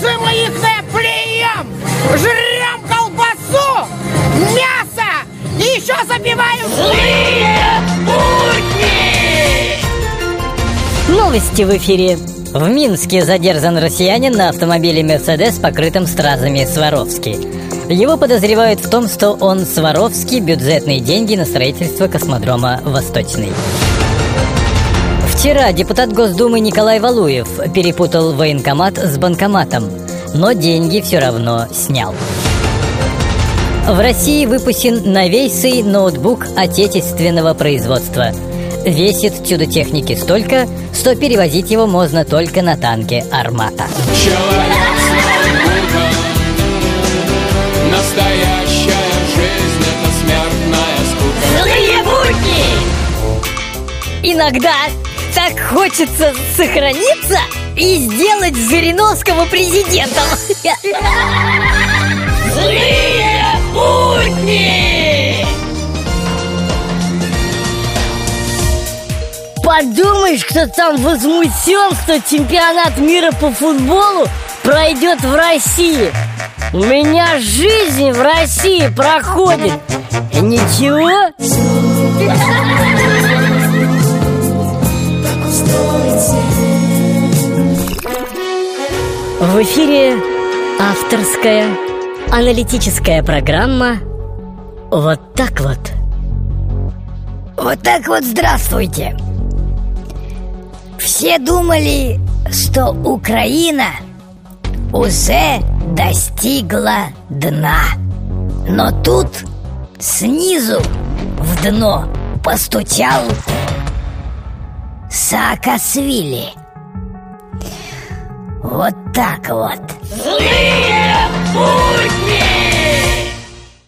Немцы мы их плюем! Жрем колбасу, мясо и еще забиваем злые будни! Новости в эфире. В Минске задержан россиянин на автомобиле «Мерседес», покрытым стразами Сваровски. Его подозревают в том, что он Сваровский бюджетные деньги на строительство космодрома «Восточный». Вчера депутат Госдумы Николай Валуев перепутал военкомат с банкоматом, но деньги все равно снял. В России выпущен новейший ноутбук отечественного производства – Весит чудо техники столько, что перевозить его можно только на танке «Армата». Настоящая жизнь — это смертная скука Злые будни! Иногда так хочется сохраниться и сделать Жириновского президентом. Злые будни! Подумаешь, кто там возмутен, что чемпионат мира по футболу пройдет в России. У меня жизнь в России проходит. Ничего? В эфире авторская аналитическая программа «Вот так вот». Вот так вот здравствуйте. Все думали, что Украина уже достигла дна. Но тут снизу в дно постучал Саакашвили. Вот так вот. Злые